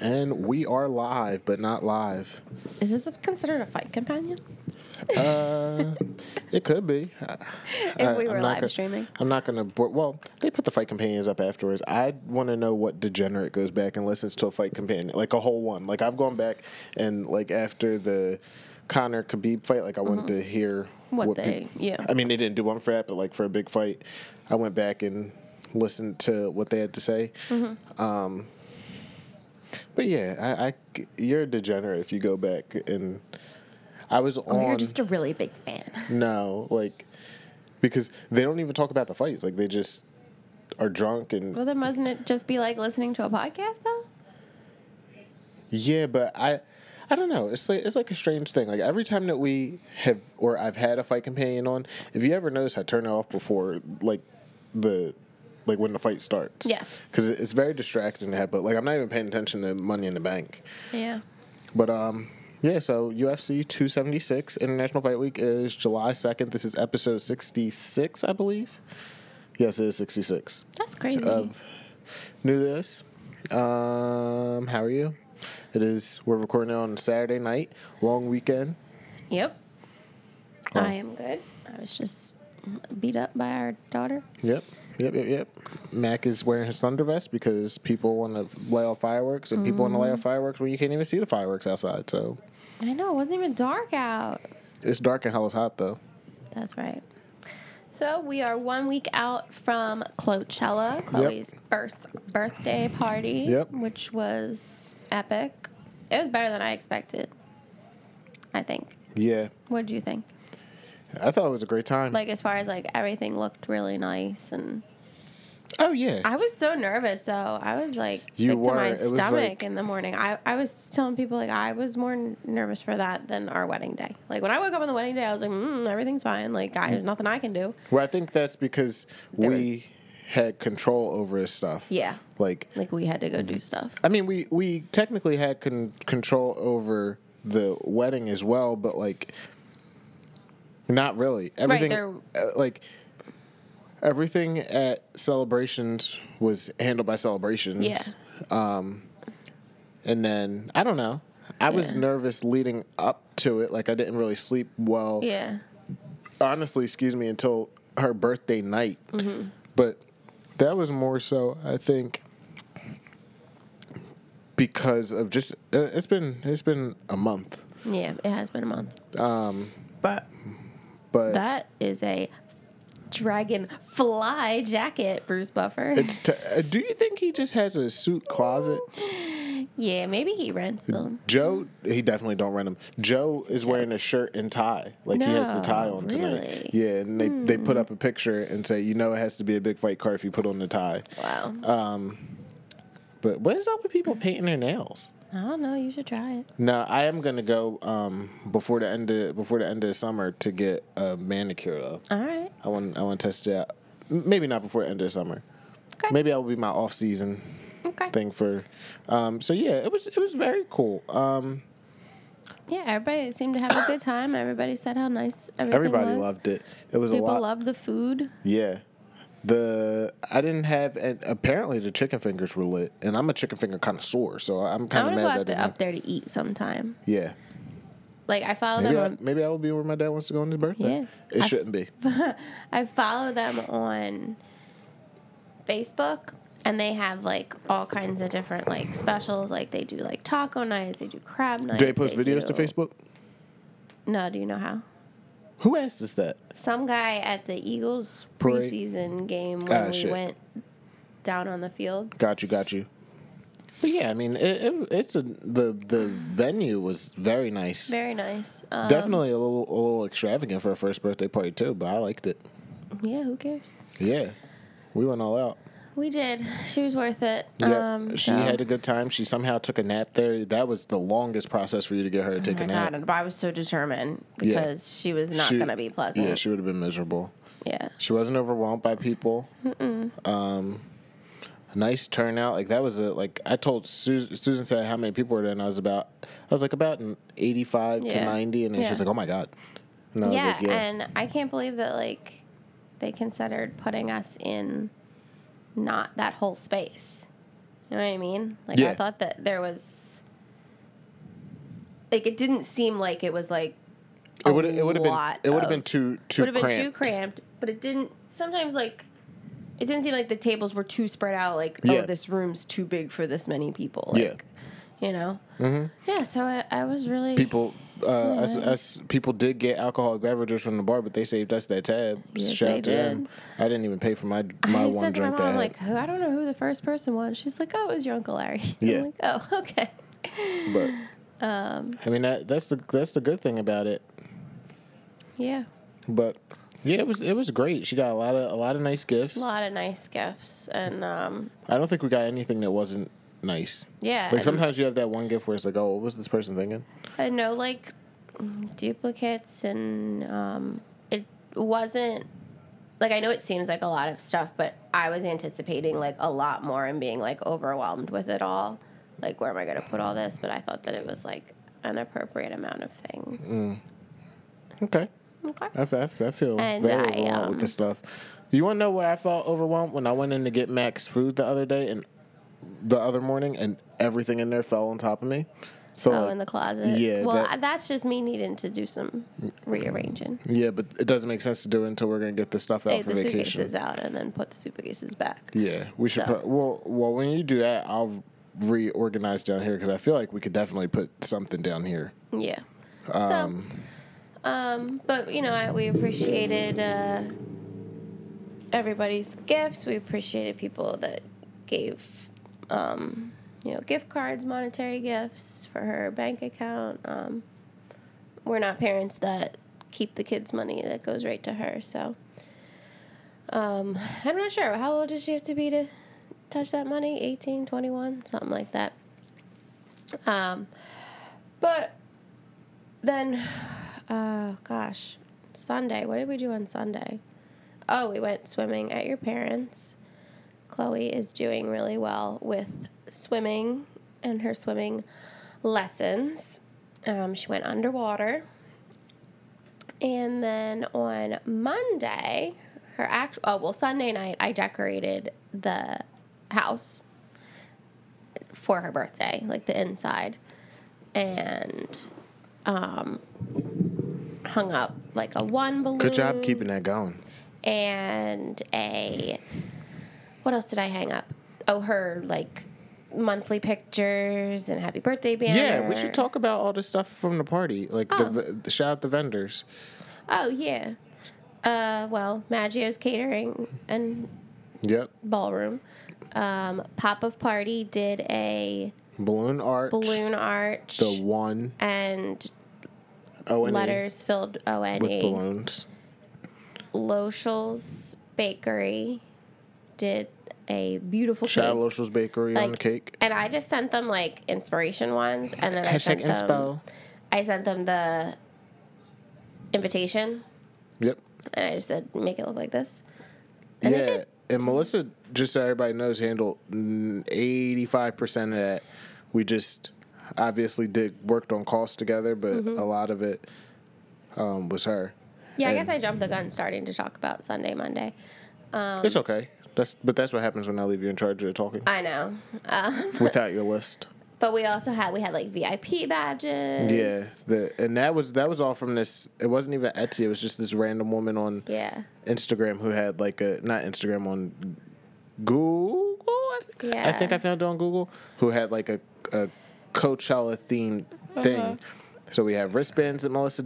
And we are live, but not live. Is this considered a fight companion? Uh, it could be. If we I'm were live gonna- streaming. I'm not going to. Well, they put the fight companions up afterwards. I want to know what degenerate goes back and listens to a fight companion, like a whole one. Like I've gone back and like after the Conor Khabib fight, like I wanted to hear Mm-hmm. What they- yeah. I mean, they didn't do one for that, but like for a big fight, I went back and listened to what they had to say. Mm-hmm. Um, but yeah, I, I you're a degenerate if you go back and. I was Oh, on. you're just a really big fan. No, like because they don't even talk about the fights. Like they just are drunk and Well, then wasn't it just be like listening to a podcast though? yeah, but I I don't know. It's like it's like a strange thing. Like every time that we have or I've had a fight companion on, if you ever notice I turn it off before like the like when the fight starts. Yes. Because it's very distracting to have. But like I'm not even paying attention to Money in the Bank. Yeah. But um, yeah. So UFC 276 International Fight Week is July 2nd. This is episode 66, I believe. Yes, it is 66 That's crazy. of new this. Um, how are you? It is. We're recording on Saturday night, long weekend. yep. Oh. I am good. I was just beat up by our daughter. Yep. Yep, yep, yep. Mac is wearing his thunder vest because people want to lay off fireworks, and people want to lay off mm-hmm. fireworks when you can't even see the fireworks outside. So I know it wasn't even dark out. it's dark and hell is hot though. That's right. So we are one week out from Chlo-Chella, Chloe's first birthday party, Yep. which was epic. It was better than I expected. I think. Yeah, What did you think? I thought it was a great time. Like as far as like everything looked really nice and oh yeah, I was so nervous though. I was like You sick to were. my stomach like- in the morning. I, I was telling people like I was more n- nervous for that than our wedding day. Like when I woke up on the wedding day, I was like, mm, everything's fine. Like I, there's nothing I can do. well, I think that's because There we had control over his stuff. Yeah. like Like we had to go do stuff. I mean, we we technically had con- control over the wedding as well, but like, not really. Everything, there- uh, like, everything at celebrations was handled by celebrations. Yeah. and then I don't know. I was Yeah. nervous leading up to it. Like, I didn't really sleep well. Yeah. Honestly, excuse me, until her birthday night. Mm-hmm. But that was more so, I think, because of just uh, it's been it's been a month, Yeah. It has been a month. Um, but but that is a dragonfly jacket, Bruce Buffer. it's. T- uh, do you think he just has a suit closet? yeah. Maybe he rents them. Joe, he definitely don't rent them. Joe is wearing a shirt and tie, like he has the tie on tonight. really? Yeah, and they they put up a picture and say, you know, it has to be a big fight card if you put on the tie. Wow. Uh, But what is up with people painting their nails? I don't know. You should try it. No, I am gonna go um, before the end of before the end of the summer to get a manicure though. All right. I want I want to test it out. Maybe not before the end of the summer. Okay. Maybe that will be my off season Okay. thing for. Um, so yeah, it was it was very cool. Um, Yeah, everybody seemed to have a good time. Everybody said how nice everything everybody was. loved it. It was People a lot. loved the food. yeah. The I didn't have and apparently the chicken fingers were lit and I'm a chicken finger connoisseur so I'm kind of go mad out that there, I up there to eat sometime. yeah Like I follow maybe them I, on. maybe I will be where my dad wants to go on his birthday Yeah. it I- shouldn't be I follow them on Facebook, and they have like all kinds of different like specials. Like they do like taco nights, they do crab nights. do they post videos to do- Facebook No, do you know how? Who asked us that Some guy at the Eagles Parade. preseason game when Ah, we shit. went down on the field. Got you, got you. But yeah, I mean, it, it, it's a the the venue was very nice. Very nice. Um, Definitely a little a little extravagant for a first birthday party too, but I liked it. Yeah, who cares? Yeah, we went all out. We did. She was worth it. Yeah, Um, she so- had a good time. She somehow took a nap there. That was the longest process for you to get her to take Oh a my nap. God, but I was so determined Yeah. because she was not going to be pleasant. Yeah, she would have been miserable. yeah. She wasn't overwhelmed by people. Um, nice turnout. Like that was a like I told Susan, Susan said how many people were there, and I was about I was like about an eighty-five to ninety, and then she was like, "Oh my god." And yeah, like, yeah. and I can't believe that like they considered putting us in not that whole space. You know what I mean? Like I thought that there was like it didn't seem like it was like It would it would have been lot it would have been too too would have been too cramped. but it didn't. Sometimes like it didn't seem like the tables were too spread out. Like Yeah. oh, this room's too big for this many people. Yeah. You know. Mm-hmm. Yeah. So I, I was really People uh, us, us people did get alcoholic beverages from the bar, but they saved us that tab. Yes, Shout they out to them. did. I didn't even pay for my my I one to my drink mom, that like, who? I don't know who the first person was. She's like, oh, it was your uncle Larry. Yeah. I'm like, oh, okay. but Um, I mean that that's the that's the good thing about it. yeah, But yeah, it was it was great. She got a lot of a lot of nice gifts. a lot of nice gifts, and um, I don't think we got anything that wasn't nice. yeah, Like sometimes you have that one gift where it's like, oh, what was this person thinking? I know like duplicates and um, it wasn't like I know it seems like a lot of stuff, but I was anticipating like a lot more and being like overwhelmed with it all. Like where am I going to put all this? But I thought that it was like an appropriate amount of things. Mm. Okay. Okay. I feel And very I, overwhelmed with um, this stuff. You want to know where I felt overwhelmed when I went in to get Max food the other day and the other morning, and everything in there fell on top of me. So Oh, like, in the closet. yeah, Well, that- I- that's just me needing to do some rearranging. yeah, but it doesn't make sense to do it until we're gonna get this stuff out for vacation. Take for the vacation. suitcases out and then put the suitcases back. Yeah, we should. So. Pro- well, well, when you do that, I'll reorganize down here because I feel like we could definitely put something down here. Yeah. Um, so, um, but you know, I, we appreciated uh, everybody's gifts. We appreciated people that gave, um, you know, gift cards, monetary gifts for her bank account. Um, we're not parents that keep the kids' money; that goes right to her. So, um, I'm not sure. How old does she have to be to touch that money? 18 21 something like that. Um but then uh gosh sunday. What did we do on sunday? Oh we went swimming at your parents chloe is doing really well with swimming and her swimming lessons um, she went underwater and then on monday her actual oh well sunday night i decorated the house for her birthday like the inside and um hung up like a one balloon good job keeping that going. and a what else did I hang up? Oh, her like monthly pictures and happy birthday banner. Yeah, we should talk about all the stuff from the party. Like Oh. the, the shout out the vendors. Oh yeah. Uh, well, Maggio's catering and Yep, ballroom. Um, Pop of Party did a balloon arch. balloon arch The one and O and E letters filled O N with E. balloons. Lochel's Bakery did a beautiful Shout out cake. Lochel's Bakery on the cake. And I just sent them like inspiration ones, and then I Hashtag sent them. I sent them the invitation, Yep. and I just said, "Make it look like this." And they yeah, did. and Melissa, just so everybody knows, handled eighty-five percent of that. We just obviously did worked on costs together, but Mm-hmm. a lot of it um, was her. Yeah, I guess I jumped the gun starting to talk about Sunday, Monday. Um, It's okay. That's but that's what happens when I leave you in charge of talking I know, um, without your list. but we also had we had like VIP badges. Yeah, the and that was that was all from this. It wasn't even Etsy. It was just this random woman on Yeah. Instagram who had like a not Instagram on Google. I think, I think I found it on Google. Who had like a, a Coachella themed thing. Uh-huh. So we have wristbands that Melissa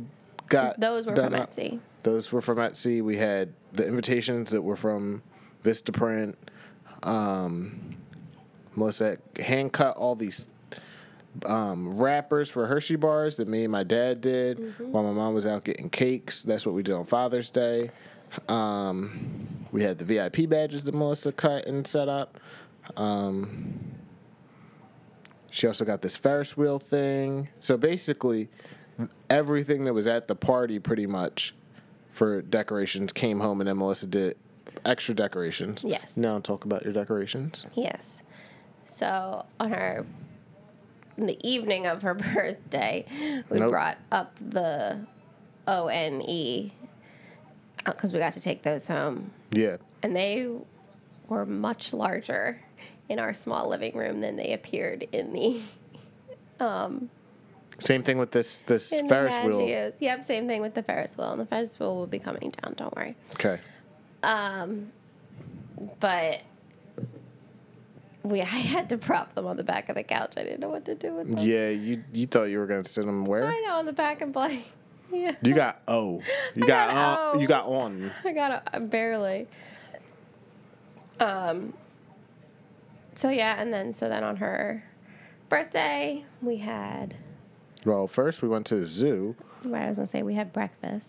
got. Those were from up. Etsy. Those were from Etsy. We had the invitations that were from Vistaprint. Um, Melissa hand cut all these um, wrappers for Hershey bars that me and my dad did Mm-hmm. while my mom was out getting cakes. That's what we did on Father's Day. Um, we had the VIP badges that Melissa cut and set up. Um, she also got this Ferris wheel thing. So basically, everything that was at the party pretty much for decorations came home, and then Melissa did extra decorations. Yes. Now talk about your decorations. Yes. So on her, in the evening of her birthday, we Nope. brought up the O N E because we got to take those home, Yeah. and they were much larger in our small living room than they appeared in the um Same thing with this this Ferris wheel. Yep, same thing with the Ferris wheel. And the Ferris wheel will be coming down. Don't worry. Okay. Um, but we I had to prop them on the back of the couch. I didn't know what to do with them. Yeah, you you thought you were gonna sit them where? I know on the back and play. Yeah. You got oh, you I got, got on, O. you got on. I got a, barely. Um. So yeah, and then so then on her birthday we had. Well, first we went to the zoo. What I was gonna say we had breakfast.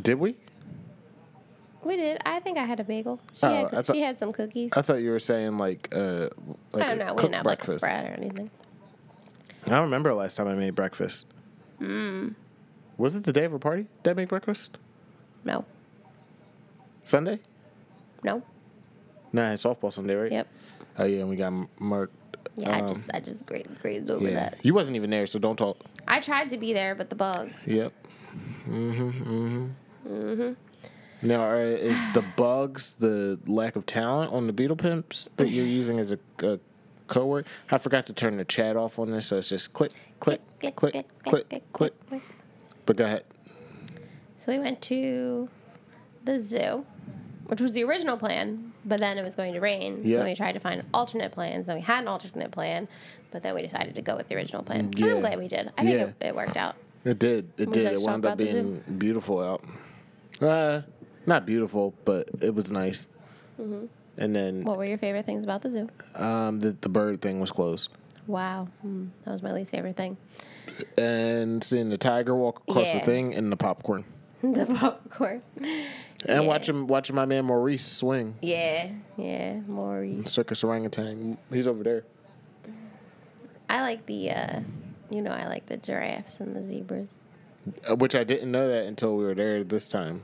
Did we? We did. I think I had a bagel. She Oh, had I thought- she had some cookies. I thought you were saying like uh like I don't a know. We didn't have like a breakfast. spread or anything. I don't remember the last time I made breakfast. Hmm. Was it the day of a party? Did I make breakfast? No. Sunday? No. No, I had softball Sunday, right? Yep. Oh yeah, and we got marked. Yeah, I Um, just I just gra- grazed over Yeah, that. you wasn't even there, so don't talk. I tried to be there, but the bugs. Yep. Mm-hmm. Mm-hmm. Mm-hmm. Now, is the bugs the lack of talent on the Beetle Pimps that you're using as a, a code I forgot to turn the chat off on this, so it's just click, click, click, click, click, click. But go ahead. So we went to the zoo, which was the original plan, but then it was going to rain. Yeah. So we tried to find alternate plans. Then we had an alternate plan, but then we decided to go with the original plan. Yeah. I'm glad we did. I think Yeah. it, it worked out. It did. It Would did. like It wound up about the zoo? being beautiful out. Uh, not beautiful, but it was nice. Mm-hmm. And then What were your favorite things about the zoo? um, the the bird thing was closed, Wow, mm, that was my least favorite thing. and seeing the tiger walk across the thing and the popcorn, the popcorn. and Yeah. watching watching my man Maurice swing Yeah, yeah, Maurice. circus orangutan. He's over there. I like the, uh, you know, I like the giraffes and the zebras. Uh, Which I didn't know that until we were there this time.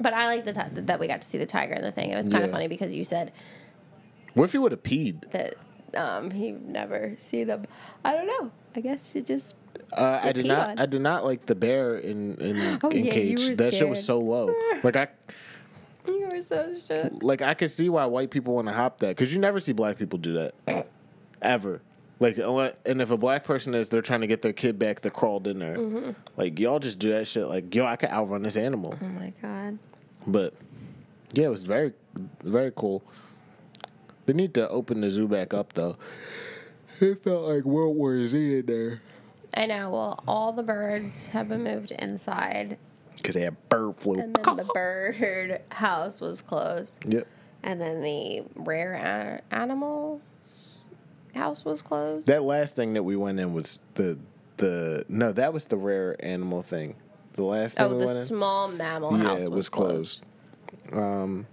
But I like the ti- that we got to see the tiger and the thing. It was kind of Yeah. funny because you said What if he would have peed? that um, he never see them. I don't know. I guess it just Uh, I Get did peed not. on. I did not like the bear in in, Oh, in yeah, you cage. were That shit was so scared. low. Like I you were so shook. like I could see why white people want to hop that because you never see black people do that ever. Like and if a black person is, they're trying to get their kid back that crawled in there. Mm-hmm. Like y'all just do that shit. Like yo, I could outrun this animal. Oh my god. But yeah, it was very very cool. They need to open the zoo back up though. It felt like World War Z in there I know. Well, all the birds have been moved inside, because they had bird flu. and then the bird house was closed, Yep. and then the rare a- animal house was closed. That last thing that we went in was the the no, that was the rare animal thing. The last thing oh, we the went in, small mammal yeah, house it was, was closed. closed. Um,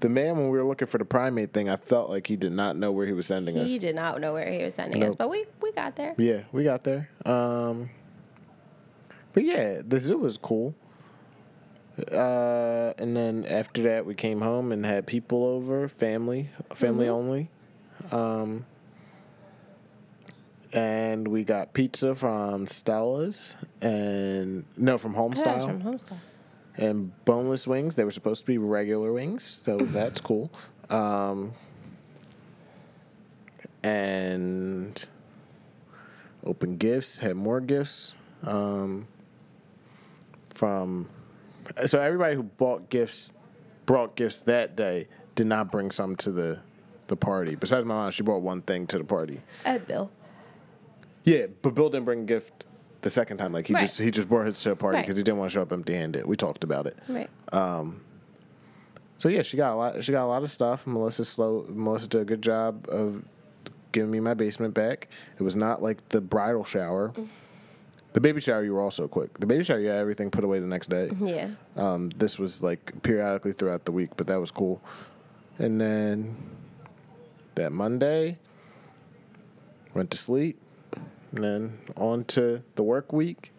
the man when we were looking for the primate thing, I felt like he did not know where he was sending us. He did not know where he was sending us, but we we got there. Yeah, we got there. Um, but yeah, the zoo was cool. Uh, and then after that, we came home and had people over, family, family Mm-hmm. only. Um, and we got pizza from Stella's and no, from Homestyle from Homestyle. and boneless wings. They were supposed to be regular wings, so that's cool. Um, and open gifts, had more gifts um, from. So everybody who bought gifts, brought gifts that day, did not bring some to the the party. Besides my mom, she brought one thing to the party. And Bill. Yeah, but Bill didn't bring a gift the second time. Like he Right. just he just brought his to a party Right. because he didn't want to show up empty handed. We talked about it. Right. So yeah, she got a lot. She got a lot of stuff. Melissa slow. Melissa did a good job of giving me my basement back. It was not like the bridal shower. The baby shower, you were also quick. The baby shower, you had everything put away the next day. yeah. Um, this was like periodically throughout the week, but that was cool. And then that Monday, went to sleep, and then on to the work week.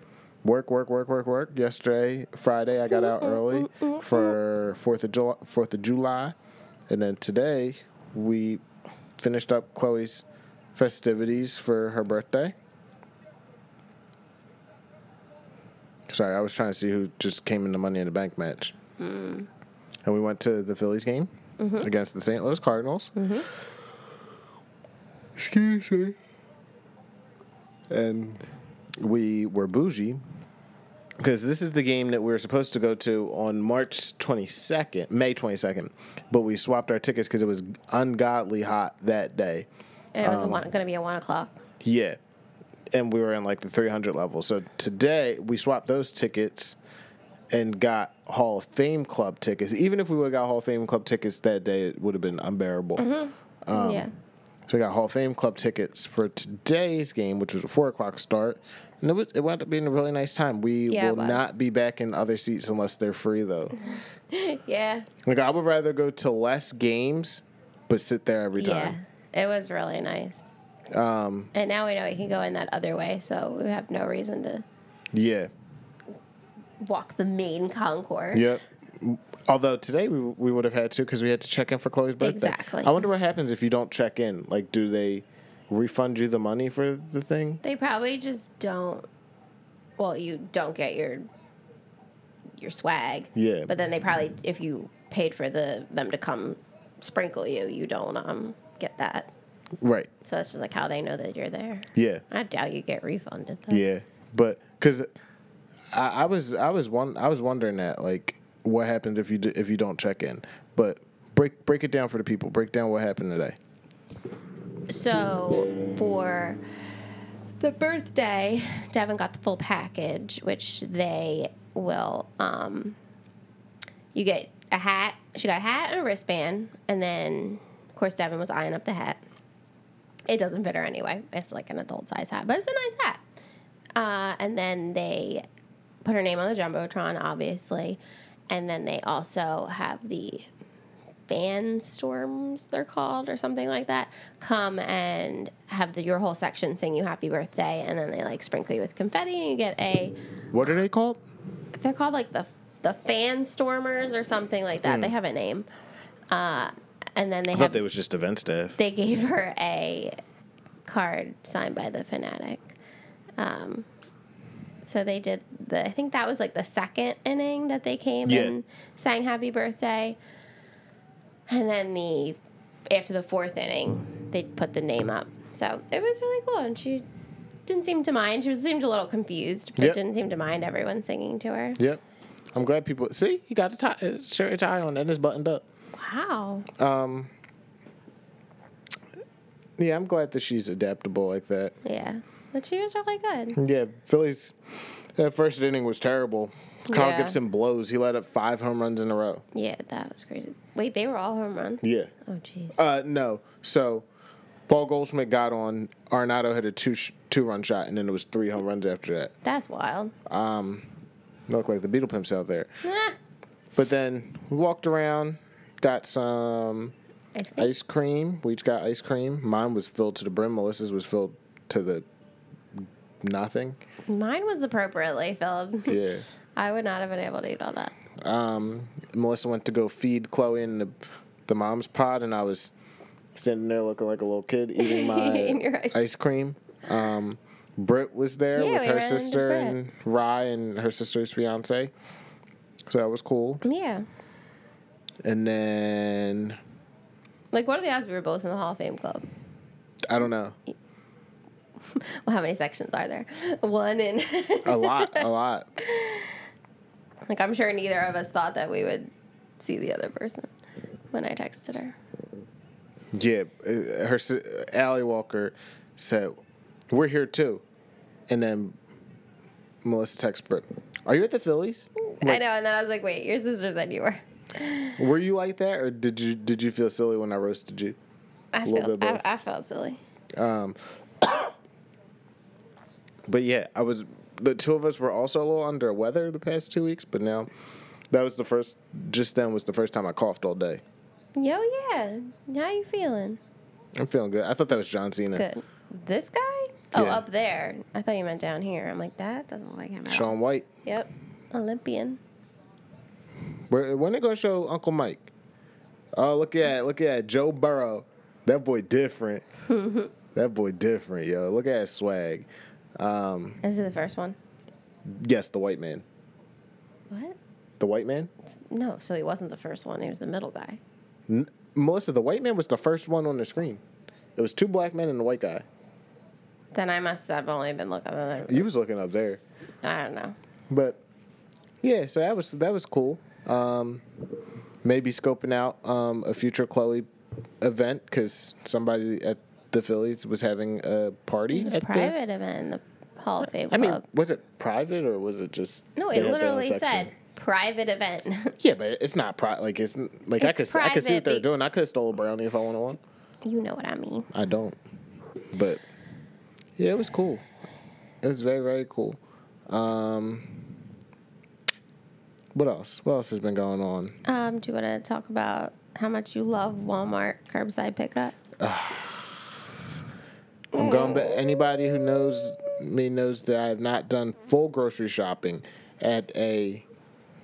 Work, work, work, work, work. Yesterday, Friday, I got out early for Fourth of July. Fourth of July, and then today we finished up Chloe's festivities for her birthday. Sorry, I was trying to see who just came in the Money in the Bank match. Hmm. And we went to the Phillies game. Mm-hmm. against the St. Louis Cardinals. Mm-hmm. Excuse me. And we were bougie because this is the game that we were supposed to go to on March 22nd, May 22nd, but we swapped our tickets because it was ungodly hot that day. And it was Um, going to be a one o'clock. Yeah. And we were in like the 300 level. So today we swapped those tickets and got Hall of Fame Club tickets. Even if we would have got Hall of Fame Club tickets that day, it would have been unbearable. Um, yeah. So we got Hall of Fame Club tickets for today's game, which was a four o'clock start. And it, was, it wound up being a really nice time. We Yeah, will not be back in other seats unless they're free, though. Yeah. like, I would rather go to less games, but sit there every time. Yeah. It was really nice. Um, and now we know we can go in that other way, so we have no reason to Yeah. walk the main concourse. Yep. Although today we, we would have had to because we had to check in for Chloe's birthday. Exactly. I wonder what happens if you don't check in. Like, do they refund you the money for the thing? They probably just don't. Well, you don't get your your swag. Yeah. But then they probably, if you paid for the them to come sprinkle you, you don't um get that. Right. So that's just like how they know that you're there. Yeah. I doubt you get refunded though. Yeah. But because I, I was I was one I was wondering that like what happens if you do, if you don't check in. But break break it down for the people. Break down what happened today. So for the birthday, Devin got the full package, which they will. Um, you get a hat. She got a hat and a wristband, and then of course Devin was eyeing up the hat. It doesn't fit her anyway. It's like an adult size hat, but it's a nice hat. Uh, and then they put her name on the jumbotron, obviously, and then they also have the fan storms they're called or something like that come and have the, your whole section sing you happy birthday. And then they like sprinkle you with confetti and you get a What are they called? they're called like the the fan stormers or something like that. They have a name. Uh, and then they I have thought they was just event staff. they gave her a card signed by the Phanatic. Um, so they did the i think that was like the second inning that they came Yeah. and sang happy birthday and then the after the fourth inning they put the name up so it was really cool and she didn't seem to mind she was, seemed a little confused but Yep. didn't seem to mind everyone singing to her Yep. I'm glad people see he got a tie, uh, shirt and tie on and it's buttoned up. wow Um. Yeah, I'm glad that she's adaptable like that. yeah but she was really good Yeah, Phillies. That first inning was terrible. Kyle Yeah. Gibson blows. He let up five home runs in a row. yeah that was crazy wait they were all home runs Yeah. oh jeez Uh, no. So, Paul Goldschmidt got on. Arenado hit a two sh- two run shot, and then it was three home runs after that. that's wild Um, look like the Beetle Pimps out there. Ah, But then we walked around, got some ice cream. ice cream. We each got ice cream. Mine was filled to the brim. Melissa's was filled to the nothing. Mine was appropriately filled. Yeah. I would not have been able to eat all that. um, Melissa went to go feed Chloe in the, the mom's pod, and I was standing there looking like a little kid eating my ice- ice cream. Um, Britt was there Yeah, with we her sister and Rye and her sister's fiance. So that was cool. Yeah. And then Like, what are the odds we were both in the Hall of Fame club? I don't know, Well, how many sections are there? One in. a lot, a lot. like, I'm sure neither of us thought that we would see the other person when I texted her. Yeah, uh, her Allie Walker said, "We're here too," and then Melissa texted, Britt, "Are you at the Phillies? I know, and then I was like, wait, your sister said you were. Were you like that, or did you did you feel silly when I roasted you?" I felt I. I felt silly. But yeah, I was. The two of us were also a little under weather the past two weeks, but now that was the first. Just then was the first time I coughed all day. Yo, yeah. How you feeling? I'm feeling good. I thought that was John Cena. Good. This guy? Oh, Yeah. up there. I thought you meant down here. I'm like, that doesn't look like him at. Shaun White. Yep. Olympian. Where, when they gonna show Uncle Mike? Oh, look at look at Joe Burrow. That boy different. that boy different, yo. Look at his swag. This is it the first one. Yes, the white man. What? The white man? No, so he wasn't the first one. He was the middle guy. N- Melissa, the white man was the first one on the screen. It was two black men and a white guy. Then I must have only been looking at it. You was looking up there, I don't know. but yeah. So that was that was cool. Um, maybe scoping out um, a future Chloe event because somebody at the Phillies was having a party at the. Private event in the Hall of Fame I mean, was it private or was it just? no, it had their own literally said private event. Yeah, but it's not pri- like it's like I could I could see what they're be- doing. I could have stole a brownie if I wanted one. you know what I mean. I don't. But yeah, it was cool. It was very very cool. Um, what else? What else has been going on? Um, do you want to talk about how much you love Walmart curbside pickup? I'm going back. Anybody who knows me knows that I have not done full grocery shopping at a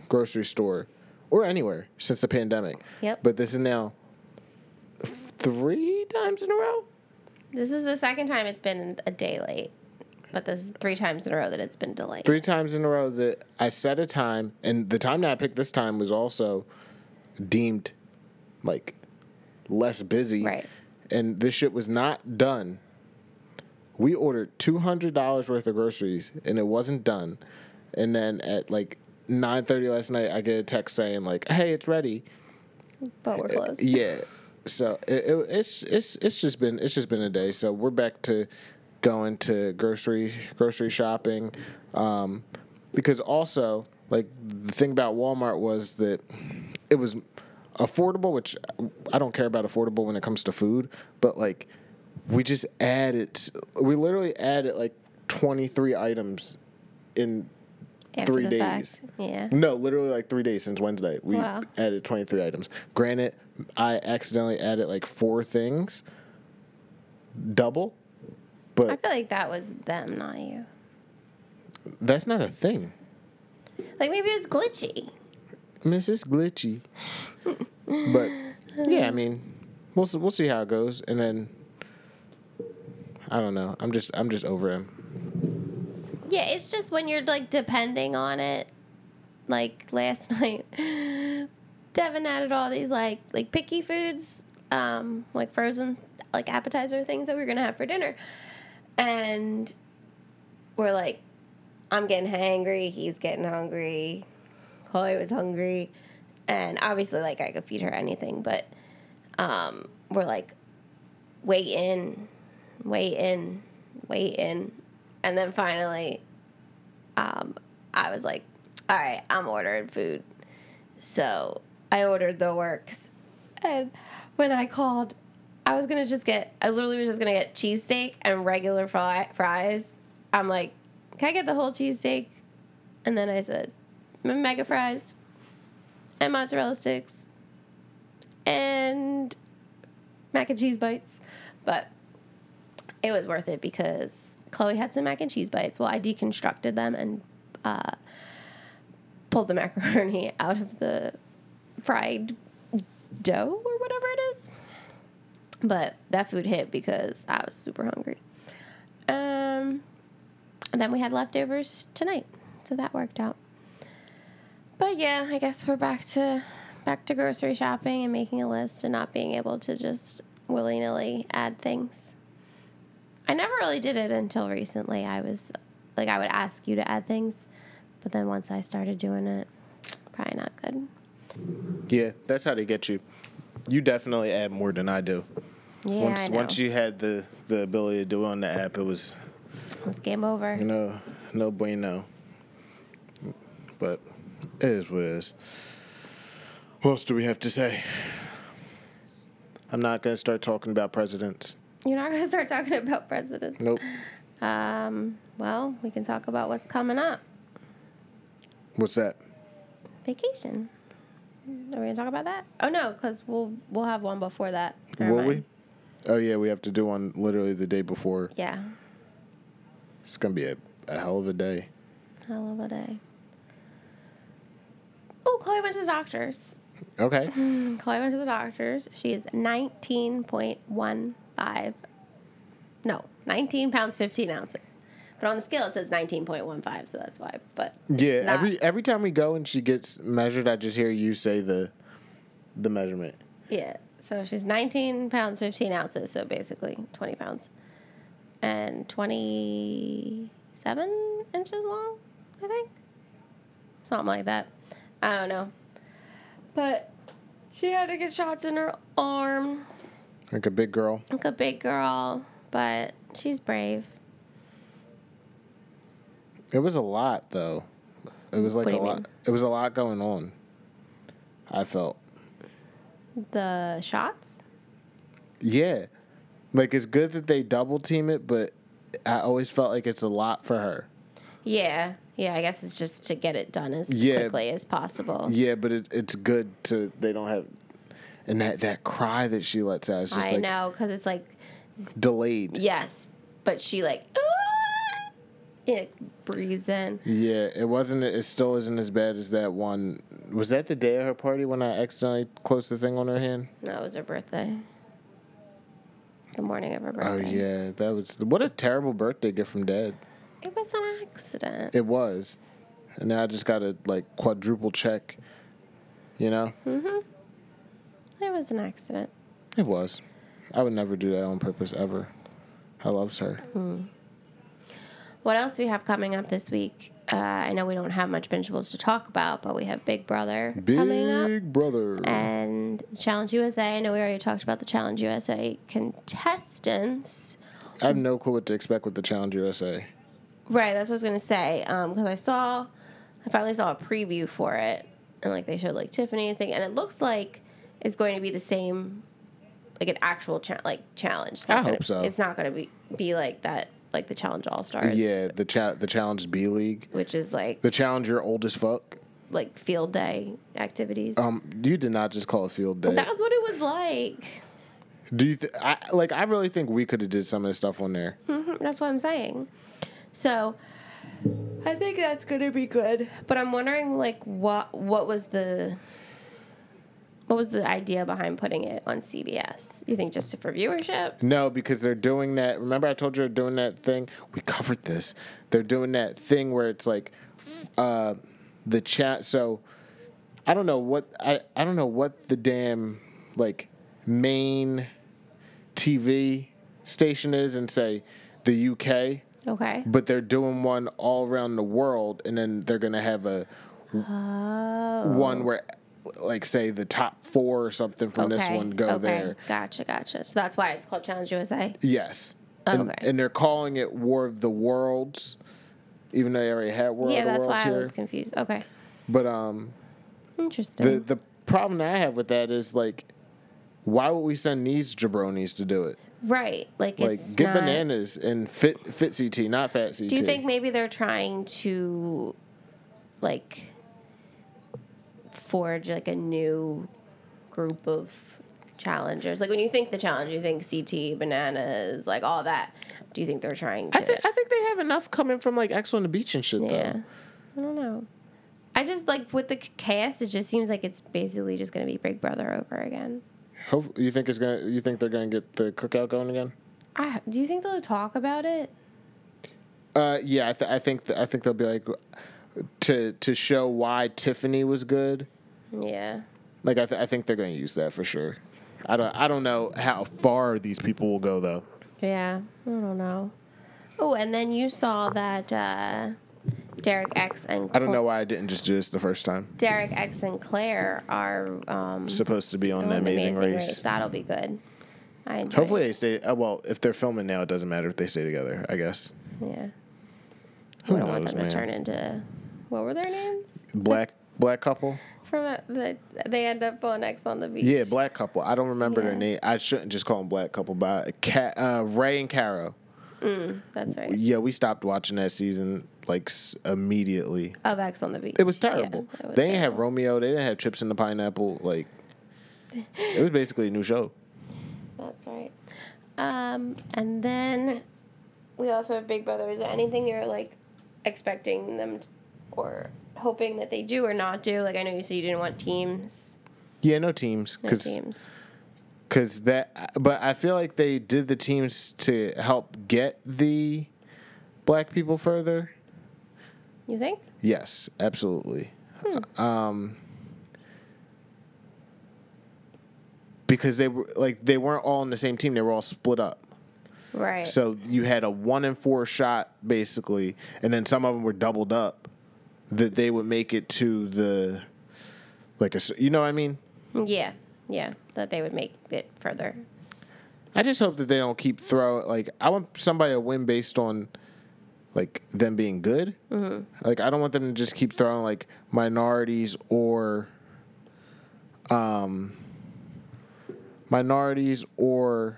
grocery store or anywhere since the pandemic. Yep. But this is now three times in a row. This is the second time it's been a day late, but this is three times in a row that it's been delayed. Three times in a row that I set a time, and the time that I picked this time was also deemed like less busy. Right. And this shit was not done. We ordered two hundred dollars worth of groceries, and it wasn't done. And then at like nine thirty last night, I get a text saying like, "Hey, it's ready." But we're closed. Yeah. So it, it, it's it's it's just been it's just been a day. So we're back to going to grocery grocery shopping, um, because also like the thing about Walmart was that it was affordable, which I don't care about affordable when it comes to food, but like we just added we literally added like twenty three items in After three days. fact. Yeah. no, literally like three days since Wednesday. We Wow. added 23 items. Granted, I accidentally added like four things, double, but I feel like that was them, not you. that's not a thing. Like maybe it was glitchy. It's just glitchy. but yeah, I mean, we'll we'll see how it goes, and then I don't know. I'm just I'm just over him. Yeah, it's just when you're like depending on it. Like last night, Devin added all these like like picky foods, um, like frozen like appetizer things that we were gonna have for dinner, and we're like, I'm getting hangry, he's getting hungry, Chloe was hungry, and obviously like I could feed her anything, but um, we're like, wait in, wait in, wait in, and then finally um, I was like, all right, I'm ordering food. So I ordered the works. And when I called, I was going to just get, I literally was just going to get cheesesteak and regular fry, fries. I'm like, can I get the whole cheesesteak? And then I said, mega fries and mozzarella sticks and mac and cheese bites. But it was worth it because Chloe had some mac and cheese bites. Well, I deconstructed them and uh, pulled the macaroni out of the fried dough or whatever it is. But that food hit because I was super hungry. Um, and then we had leftovers tonight, so that worked out. But yeah, I guess we're back to back to grocery shopping and making a list and not being able to just willy nilly add things. I never really did it until recently. I was like, I would ask you to add things, but then once I started doing it, probably not good. Yeah, that's how they get you. You definitely add more than I do. Yeah, once I know. once you had the the ability to do it on the app, it was it's game over. you know no bueno. But it is what it is. What else do we have to say? I'm not gonna start talking about presidents. You're not gonna start talking about presidents. Nope. Um. Well, we can talk about what's coming up. What's that? Vacation. Are we gonna talk about that? Oh no, because we'll we'll have one before that. Never Will we? Oh yeah, we have to do one literally the day before. Yeah. It's gonna be a, a hell of a day. Hell of a day. Oh, Chloe went to the doctor's. Okay. Chloe went to the doctor's. She is 19.15. No, 19 pounds, 15 ounces. But on the scale, it says 19.15, so that's why. But Yeah, Not- every every time we go and she gets measured, I just hear you say the the measurement. Yeah. So she's 19 pounds, 15 ounces. So basically 20 pounds. And 27 inches long, I think. Something like that. I don't know. But she had to get shots in her arm. Like a big girl. Like a big girl. But she's brave. It was a lot though. It was like a lot. mean? It was a lot going on. I felt. The shots? Yeah. Like it's good that they double team it, but I always felt like it's a lot for her. Yeah. Yeah, I guess it's just to get it done as Yeah. quickly as possible. Yeah, but it, it's good to they don't have and that that cry that she lets out is just I like know, because it's like, delayed. yes, but she like, "Ah!" it breathes in. Yeah, it wasn't. It still isn't as bad as that one. Was that the day of her party when I accidentally closed the thing on her hand? No, it was her birthday. The morning of her birthday. Oh yeah, that was what a terrible birthday gift from dad. It was an accident. It was, and now I just got to like quadruple check. You know, It was an accident. it was. I would never do that on purpose ever. I loves her. What else we have coming up this week? Uh, I know we don't have much bingeables to talk about, but we have Big Brother coming up. Big brother. And Challenge USA. I know we already talked about the Challenge USA contestants. I have no clue what to expect with the Challenge USA. Right, that's what I was gonna say. Um, because I saw, I finally saw a preview for it, and like they showed like Tiffany and thing, and it looks like it's going to be the same, like an actual cha- like challenge. It's I gonna- hope so. It's not gonna be be like that, like the Challenge All Stars. Yeah, the cha- the Challenge B League, Which is like the Challenge you're old as fuck. like field day activities. Um, you did not just call it field day. That's what it was like. Do you? Th- I like. I really think we could have did some of this stuff on there. Mhm, That's what I'm saying. So I think that's gonna be good. But I'm wondering like what what was the what was the idea behind putting it on CBS? You think just for viewership? No, because they're doing that. Remember, I told you they're doing that thing. We covered this. They're doing that thing where it's like, uh, the chat. So, I don't know what I I don't know what the damn like main TV station is and say the UK, Okay. but they're doing one all around the world, and then they're gonna have a Oh. one where, like, say the top four or something from this one go okay. there. Gotcha, gotcha. So that's why it's called Challenge USA. Yes. And, Okay. and they're calling it War of the Worlds, even though they already had War yeah, of the Worlds. Yeah, that's Worlds why I was confused. Okay. But um, Interesting. the the problem that I have with that is like, why would we send these jabronis to do it? right. Like, Like, it's get not, bananas and fit fit CT, not fat CT. Do you think maybe they're trying to like forge like a new group of challengers? Like when you think the challenge, you think CT, bananas, like all that. Do you think they're trying to I, th- I think they have enough coming from like Ex on the beach and shit Yeah. though. I don't know. I just like with the cast, it just seems like it's basically just gonna be Big Brother over again. Hope you think it's gonna. You think they're gonna get the cookout going again? I, do you think they'll talk about it? Uh, yeah, I, th- I think th- I think they'll be like to to show why Tiffany was good. Yeah. Like I, th- I think they're going to use that for sure. I don't I don't know how far these people will go though. Yeah, I don't know. Oh, and then you saw that uh, Derek X and I don't know why I didn't just do this the first time. Derek X and Claire are um, Supposed to be on the the Amazing, Race. That'll be good. I enjoy. Hopefully it. they stay. Uh, well, if they're filming now, it doesn't matter if they stay together. I guess. yeah. Who we don't want them man? to turn into what were their names Black black couple. From the they end up on Ex on the beach. Yeah, black couple. I don't remember their name. I shouldn't just call them black couple. But Ca uh, Ray and Caro. that's right. Yeah, we stopped watching that season like immediately. Of Ex on the beach. It was Yeah, terrible. it was they didn't have. Romeo. They didn't have Chips in the Pineapple. Like, it was basically a new show. That's right. Um, and then we also have Big Brother. Is there anything you're like expecting them t or hoping that they do or not do? Like I know you said you didn't want teams. Yeah, no teams, No because teams. because that. But I feel like they did the teams to help get the black people further. You think? Yes, absolutely. Hmm. Um, because they were like they weren't all in the same team; they were all split up. Right. So you had a one in four shot basically, and then some of them were doubled up that they would make it to the like a you know what I mean. yeah. Yeah. That they would make it further. I just hope that they don't keep throwing like I want somebody to win based on like them being good. Mm-hmm. Like I don't want them to just keep throwing like minorities or um minorities or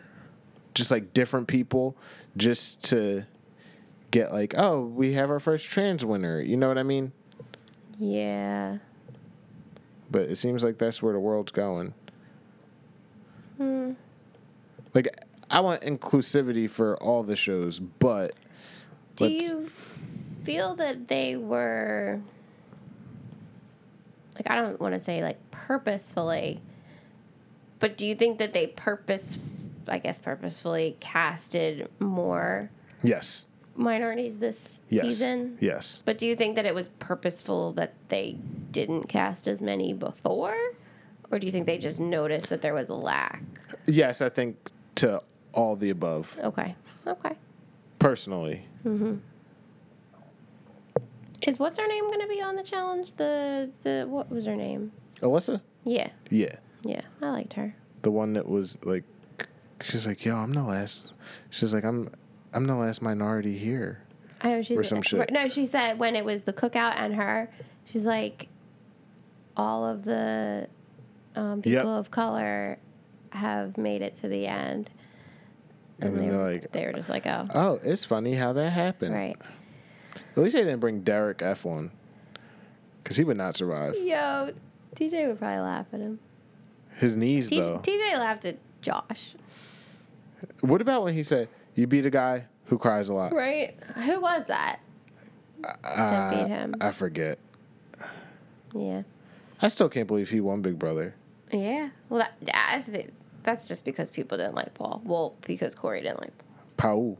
just like different people just to get like oh we have our first trans winner. You know what I mean? Yeah. But it seems like that's where the world's going. Hmm. Like I want inclusivity for all the shows, but Do you feel that they were like I don't want to say like purposefully, but do you think that they purpose I guess purposefully casted more yes, minorities this yes, season? yes. But do you think that it was purposeful that they didn't cast as many before? Or do you think they just noticed that there was a lack? Yes, I think to all the above. Okay. Okay. Personally, mm-hmm. Is what's her name going to be on the challenge? The the what was her name? Alyssa, Yeah. yeah, Yeah, I liked her. the one that was like, she's like, yo, I'm the last. She's like, I'm, I'm the last minority here. I know she's Or some shit. No, she said when it was the cookout and her, she's like, all of the um, people Yep. of color have made it to the end, And then they, they're were, like, they were just like, oh, oh, it's funny how that happened. right. At least they didn't bring Derek F on, because he would not survive. Yo, TJ would probably laugh at him. His knees T- though. TJ laughed at Josh, what about when he said, "You beat a guy who cries a lot"? right? Who was that? Uh, beat him. I forget. Yeah. I still can't believe he won Big Brother. Yeah. Well, that, I think that's just because people didn't like Paul. Well, because Corey didn't like Paul.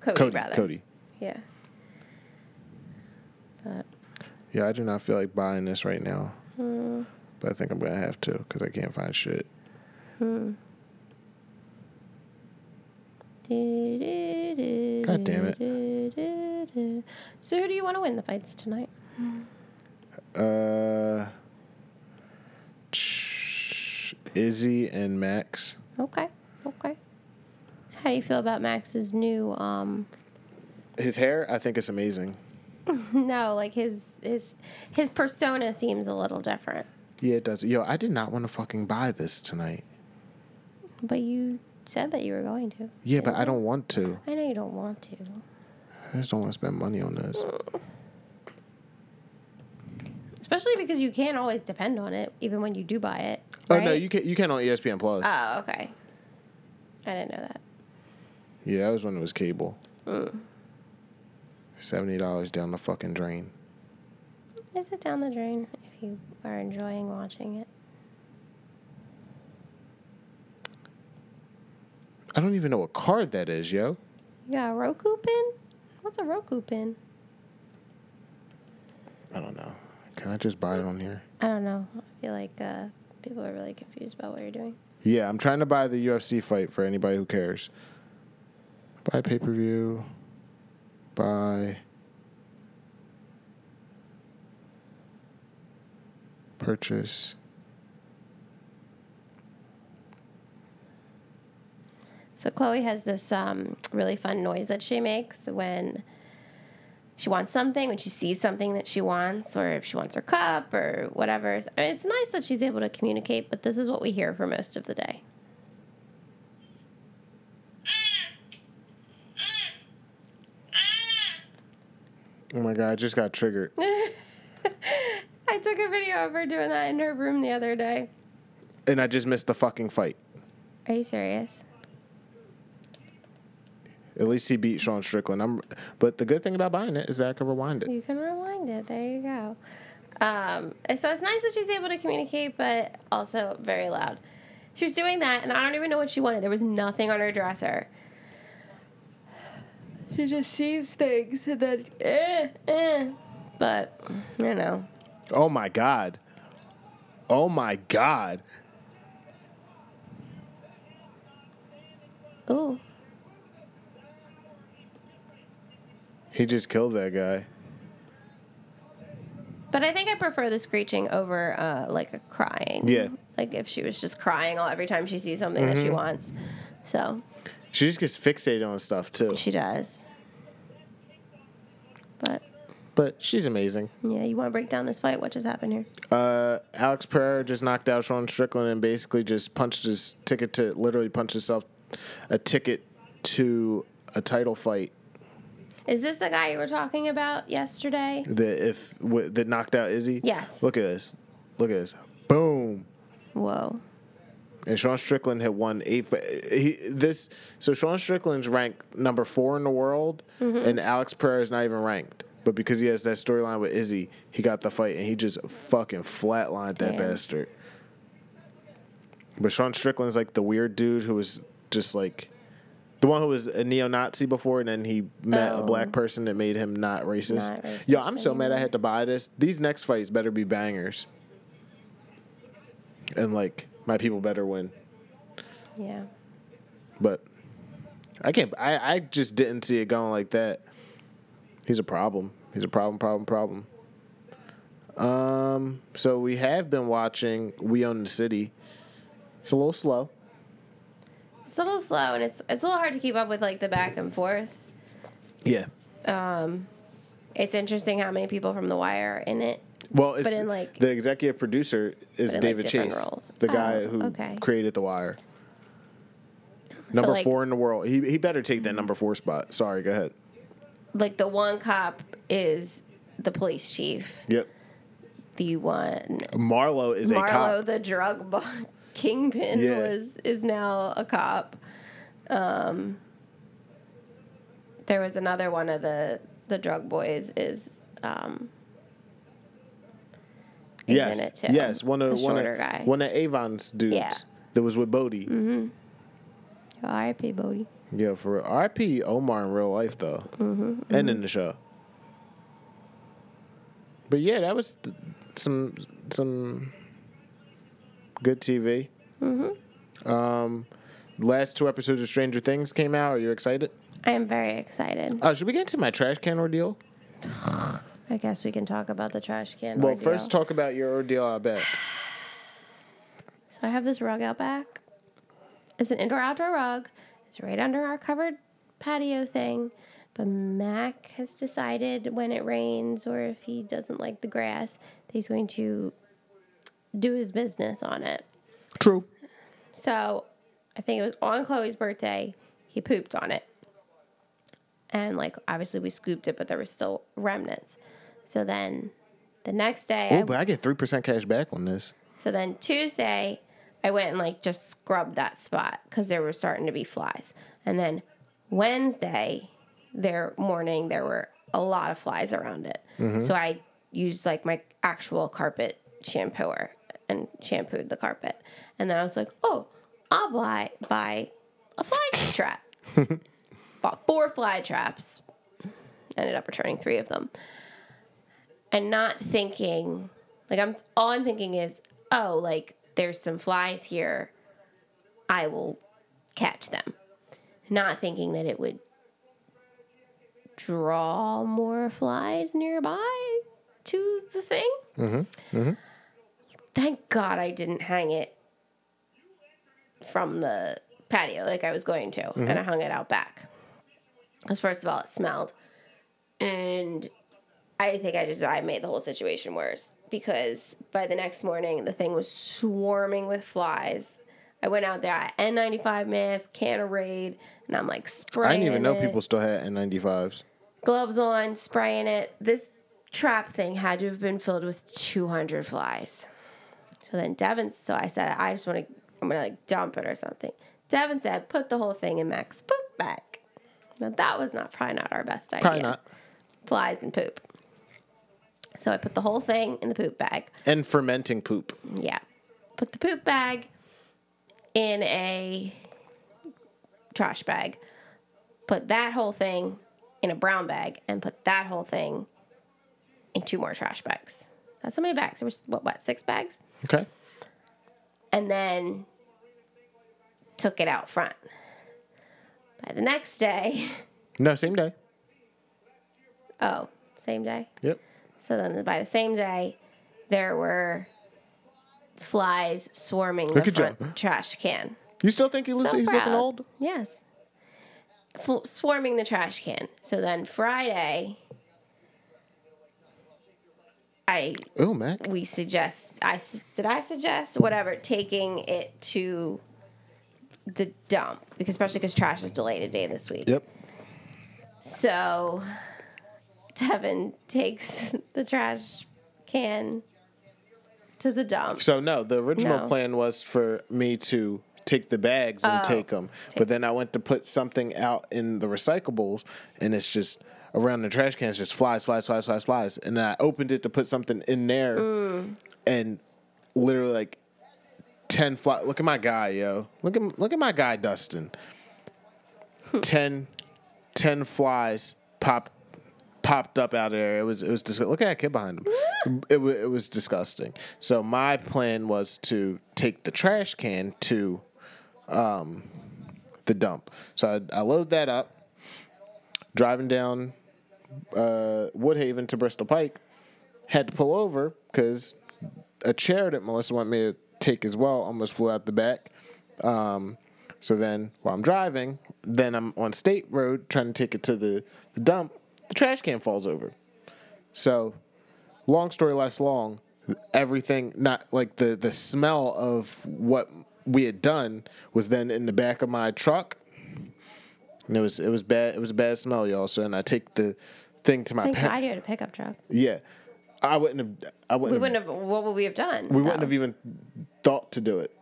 Cody, Cody. rather. Cody. Yeah. But Yeah, I do not feel like buying this right now. Hmm. But I think I'm gonna have to because I can't find shit. God damn it. So who do you want to win the fights tonight? Uh, Izzy and Max. Okay. Okay. How do you feel about Max's new um His hair, I think, is amazing. no, like his his his persona seems a little different. Yeah, it does. Yo, I did not want to fucking buy this tonight. But you said that you were going to. Yeah, but I don't want to. I know you don't want to. I just don't want to spend money on this. Especially because you can't always depend on it, even when you do buy it. Oh no, you can you can on ESPN Plus. Oh, okay. I didn't know that. yeah, that was when it was cable. Mm. Seventy dollars down the fucking drain. Is it down the drain if you are enjoying watching it? I don't even know what card that is, yo. You got a Roku pin? What's a Roku pin? I don't know. Can I just buy it on here? I don't know. I feel like uh, people are really confused about what you're doing. Yeah, I'm trying to buy the UFC fight for anybody who cares. Buy pay per view. Buy. Purchase. So Chloe has this um, really fun noise that she makes when she wants something, when she sees something that she wants, or if she wants her cup or whatever. I mean, it's nice that she's able to communicate, but this is what we hear for most of the day. Oh my god, I just got triggered. I took a video of her doing that in her room the other day. and I just missed the fucking fight. Are you serious? At least he beat Sean Strickland. I'm, but the good thing about buying it is that I can rewind it. You can rewind it. There you go. Um, so it's nice that she's able to communicate, but also very loud. She was doing that, and I don't even know what she wanted. There was nothing on her dresser. She just sees things and then, eh, eh. But, you know. Oh my god. Oh my god. Ooh. He just killed that guy. But I think I prefer the screeching over uh, like a crying. Yeah. Like if she was just crying all every time she sees something that she Mm-hmm. wants. So She just gets fixated on stuff too. she does. But But she's amazing. yeah, you want to break down this fight? What just happened here? Uh, Alex Pereira just knocked out Sean Strickland and basically just punched his ticket to literally punched himself a ticket to a title fight Is this the guy you were talking about yesterday? that if w- that knocked out Izzy. Yes. Look at this. Look at this. Boom. Whoa. And Sean Strickland had won eight. He, this so Sean Strickland's ranked number four in the world, Mm-hmm. and Alex Pereira is not even ranked. But because he has that storyline with Izzy, he got the fight, and he just fucking flatlined that bastard. But Sean Strickland's like the weird dude who was just like the one who was a neo-Nazi before, and then he met a Oh. black person that made him not racist. Not racist Yo, I'm so mad I had to buy this. These next fights better be bangers, and like my people better win. Yeah. But I can't. I, I just didn't see it going like that. He's a problem. He's a problem. Problem. Problem. Um. So we have been watching We Own the City. It's a little slow. It's a little slow and it's it's a little hard to keep up with like the back and forth. Yeah. Um, It's interesting how many people from The Wire are in it. Well, it's in, like- the executive producer is like, David different Chase, roles. the Oh, guy who okay. created The Wire. Number like- four in the world. He he better take that number four spot. Sorry. Go ahead. Like the one cop is the police chief. Yep. The one Marlo is a Marlo, cop. the drug bu- kingpin, Yeah. was is now a cop. Um, there was another one of the the drug boys is um, is yes. in it too. Yes. One of the one shorter of guy. one of Avon's dudes Yeah. Mm-hmm. that was with Bodie. R.I.P. Bodie. Yeah, for real. R.I.P. Omar in real life though, Mm-hmm, and in the show. But yeah, that was th- some some good TV. Mm-hmm. Um, last two episodes of Stranger Things came out. Are you excited? I am very excited. Uh, should we get into my trash can ordeal? I guess we can talk about the trash can. Well, ordeal. first talk about your ordeal out back. So I have this rug out back. It's an indoor outdoor rug. It's right under our covered patio thing. But Mac has decided when it rains or if he doesn't like the grass, that he's going to do his business on it. True. So I think it was on Chloe's birthday, he pooped on it. And like obviously we scooped it, but there were still remnants. So then the next day I Oh, but I get three percent cash back on this. So then Tuesday, I went and like just scrubbed that spot because there were starting to be flies. And then Wednesday, their morning, there were a lot of flies around it. Mm-hmm. So I used like my actual carpet shampooer and shampooed the carpet. And then I was like, oh, I'll buy buy a fly trap. Bought four fly traps. Ended up returning three of them and not thinking like I'm all I'm thinking is, oh, like there's some flies here. I will catch them. Not thinking that it would draw more flies nearby to the thing. Mm-hmm. Thank God I didn't hang it from the patio like I was going to, and mm-hmm. I hung it out back. Because first of all, it smelled, and I think I just I made the whole situation worse because by the next morning the thing was swarming with flies. I went out there, I had N95 mask, can of Raid, and I'm like spraying. I didn't even know it. people still had N95s. gloves on, spraying it. This trap thing had to have been filled with 200 flies. So then Devin, so I said, I just want to, I'm gonna like dump it or something. Devin said, put the whole thing in Mac's poop bag. Now that was not probably not our best idea. Probably not. Flies and poop. So I put the whole thing in the poop bag. And fermenting poop. Yeah. Put the poop bag in a trash bag. Put that whole thing in a brown bag and put that whole thing in two more trash bags. That's how many bags? There was what, what, six bags? Okay. And then took it out front. By the next day, No, same day. oh, same day. Yep. So then by the same day, there were flies swarming Look the at you. front trash can. You still think he looks, So he's looking old? Yes. F- swarming the trash can. So then Friday, I Oh, Mac. we suggest I did I suggest whatever taking it to the dump because especially because trash is delayed a day this week. Yep. So Devin takes the trash can to the dump. So no, the original No. plan was for me to take the bags and Oh. take them, but then I went to put something out in the recyclables, and it's just around the trash cans, just flies, flies, flies, flies, flies, and I opened it to put something in there, Mm. and literally like ten fly. Look at my guy, yo. Look at look at my guy, Dustin. ten, 10 flies popped popped up out of there. It was it was dis- look at that kid behind him. it was it was disgusting. So my plan was to take the trash can to um, the dump. So I, I load that up, driving down uh, Woodhaven to Bristol Pike. Had to pull over because a chair that Melissa wanted me to take as well almost flew out the back. Um, so then while I'm driving, then I'm on State Road trying to take it to the, the dump. The trash can falls over. So, long story less long, everything not like the the smell of what we had done was then in the back of my truck. And it was it was bad. It was a bad smell, y'all. So then I take the thing to my Thank parents. God you had a pickup truck. Yeah, I wouldn't have. I wouldn't. We wouldn't have. What would we have done? we wouldn't have even thought to do it.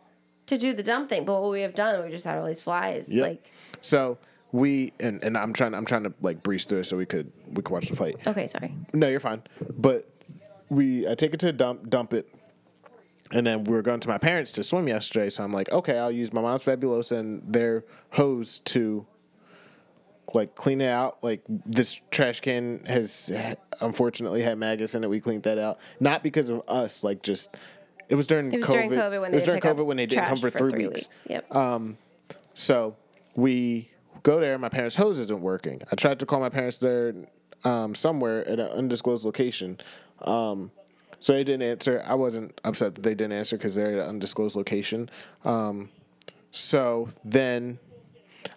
to do the dump thing. But what would we have done? We just had all these flies. Yep. Like, So we and and I'm trying I'm trying to like breeze through it so we could we could watch the fight. okay, sorry. No, you're fine. But we I take it to the dump, dump it, and then we were going to my parents to swim yesterday. So I'm like, okay, I'll use my mom's Fabulosa and their hose to like clean it out. Like this trash can has unfortunately had maggots in it. We cleaned that out, not because of us. Like just it was during It was COVID. during COVID when it was they during COVID when they didn't come trash for three, weeks. Yep. So we go there. My parents' hose isn't working. I tried to call my parents there um, somewhere at an undisclosed location. Um, so they didn't answer. I wasn't upset that they didn't answer because they're at an undisclosed location. Um, so then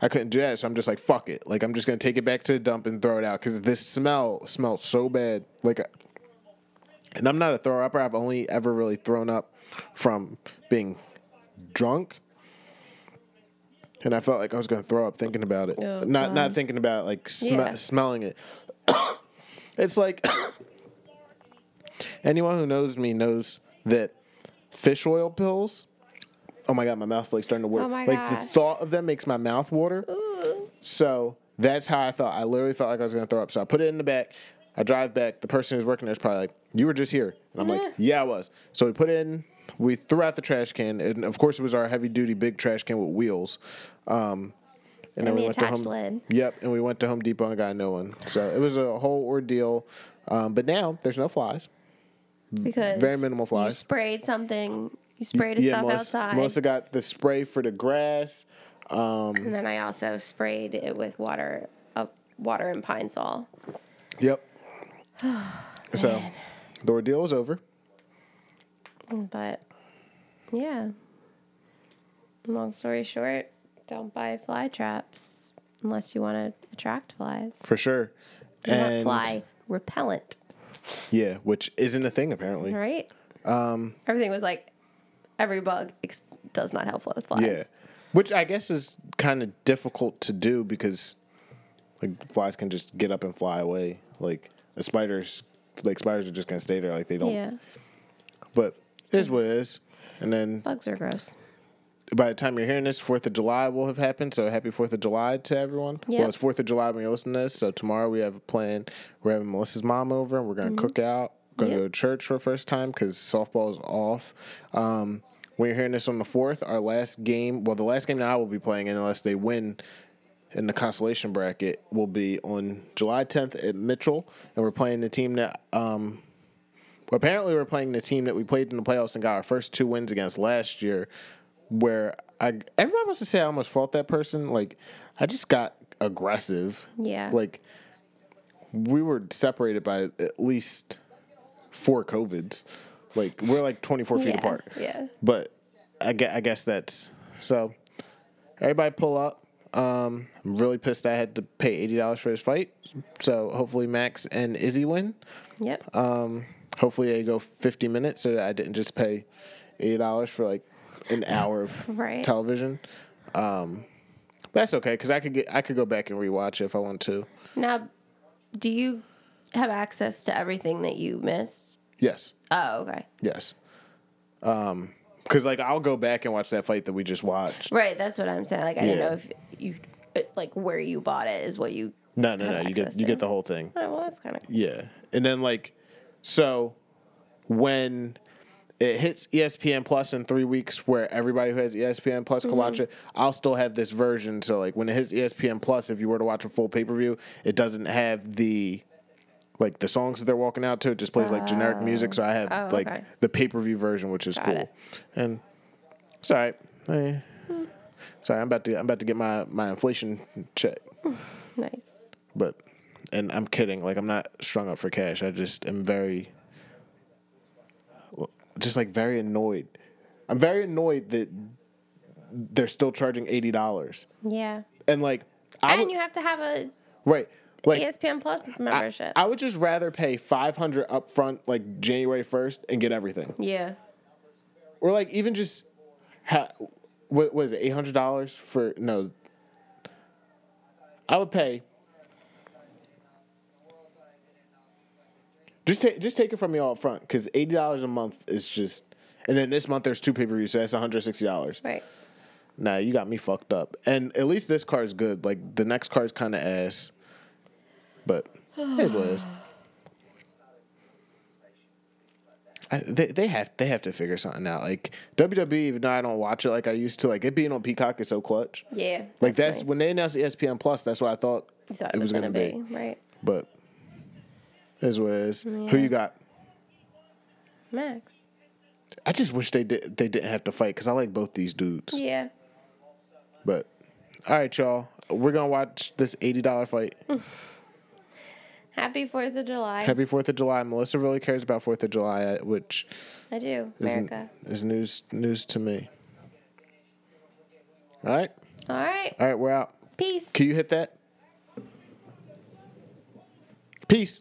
I couldn't do that. So I'm just like, fuck it. Like I'm just gonna take it back to the dump and throw it out because this smell smelled so bad. Like, and I'm not a thrower upper. I've only ever really thrown up from being drunk and I felt like I was gonna throw up thinking about it. Oh, not not thinking about it, like sm- Yeah. smelling it. it's like anyone who knows me knows that fish oil pills. Oh my god, my mouth's like starting to water. Oh my like the thought of them makes my mouth water. Ooh. So that's how I felt. I literally felt like I was gonna throw up. So I put it in the back. I drive back. The person who's working there is probably like, "You were just here," and I'm like, "Yeah, I was." So we put in. We threw out the trash can, and of course it was our heavy duty big trash can with wheels. Um, and, And we the went to Home. lid. Yep, and we went to Home Depot and got a new one. So it was a whole ordeal. Um, but now there's no flies. Because Very minimal flies. You sprayed something. You sprayed the stuff Melissa, outside. Melissa got the spray for the grass. and then I also sprayed it with water, uh, water and Pine-Sol. Yep. so the ordeal was over. But yeah. Long story short, don't buy fly traps unless you want to attract flies. For sure. You're not fly repellent, Yeah, which isn't a thing apparently. right? Um, Everything was like every bug ex- does not help with flies. Yeah, which I guess is kind of difficult to do because like flies can just get up and fly away. Like the spiders, like spiders are just gonna stay there. Like they don't. Yeah. But it is what it is. And then Bugs are gross. by the time you're hearing this, Fourth of July will have happened. So happy Fourth of July to everyone. Yep. Well, it's Fourth of July when you're listening to this. So tomorrow we have a plan. We're having Melissa's mom over, and we're gonna mm-hmm. cook out. Gonna Yep. go to church for the first time because softball is off. Um, when you're hearing this on the fourth, our last game. Well, the last game that I will be playing, in, unless they win in the consolation bracket, will be on July 10th at Mitchell, and we're playing the team that. Um, well, apparently, we're playing the team that we played in the playoffs and got our first two wins against last year, where I everybody wants to say I almost fought that person. Like I just got aggressive. Yeah. Like we were separated by at least four covids. Like we're like twenty four feet yeah. apart. Yeah. But I guess, I guess that's so. Everybody pull up. Um, I'm really pissed I had to pay eighty dollars for this fight. So hopefully Max and Izzy win. Yep. Um, hopefully they go fifty minutes so that I didn't just pay eighty dollars for like an hour of Right. television. Um, but that's okay because I could get I could go back and rewatch it if I want to. now, do you have access to everything that you missed? Yes, Oh, okay. yes. Um, because like I'll go back and watch that fight that we just watched. Right. That's what I'm saying. Like, I didn't know if you like where you bought it is what you. No, no, no. You get access you get the whole thing. Oh, well, that's kind of Yeah. And then like so when it hits ESPN Plus in three weeks where everybody who has ESPN Plus can watch it, I'll still have this version. So like when it hits ESPN Plus, if you were to watch a full pay per view, it doesn't have the like the songs that they're walking out to, it just plays like generic music. So I have Oh, like okay. the pay per view version, which is Got cool. it. And it's all right. Eh. Sorry, I'm about to I'm about to get my, my inflation check. nice. But and I'm kidding. Like I'm not strung up for cash. I just am very, just like very annoyed. I'm very annoyed that they're still charging eighty dollars. Yeah. And like, I and you have to have a right, like ESPN Plus membership. I would just rather pay five hundred up front, like January first, and get everything, yeah. or like even just ha- what was it eight hundred dollars for no. I would pay. Just take just take it from me all up front because eighty dollars a month is just, and then this month there's two pay per views, so that's one hundred sixty dollars. Right. Nah, you got me fucked up. And at least this card's good. Like the next card's kind of ass, but it is what it is. I, they they have they have to figure something out. Like WWE, even though I don't watch it like I used to, like it being on Peacock is so clutch. Yeah. Like that's, nice. when they announced ESPN Plus. That's what I thought thought it was gonna, gonna be. be. Right. But is what it is. Who you got? Max. I just wish they did they didn't have to fight because I like both these dudes. Yeah. But all right, y'all, we're gonna watch this eighty dollar fight. Happy Fourth of July. Happy Fourth of July. Melissa really cares about Fourth of July, uh, which I do. is America. is news news to me. All right, All right. all right, we're out. Peace. Can you hit that? Peace.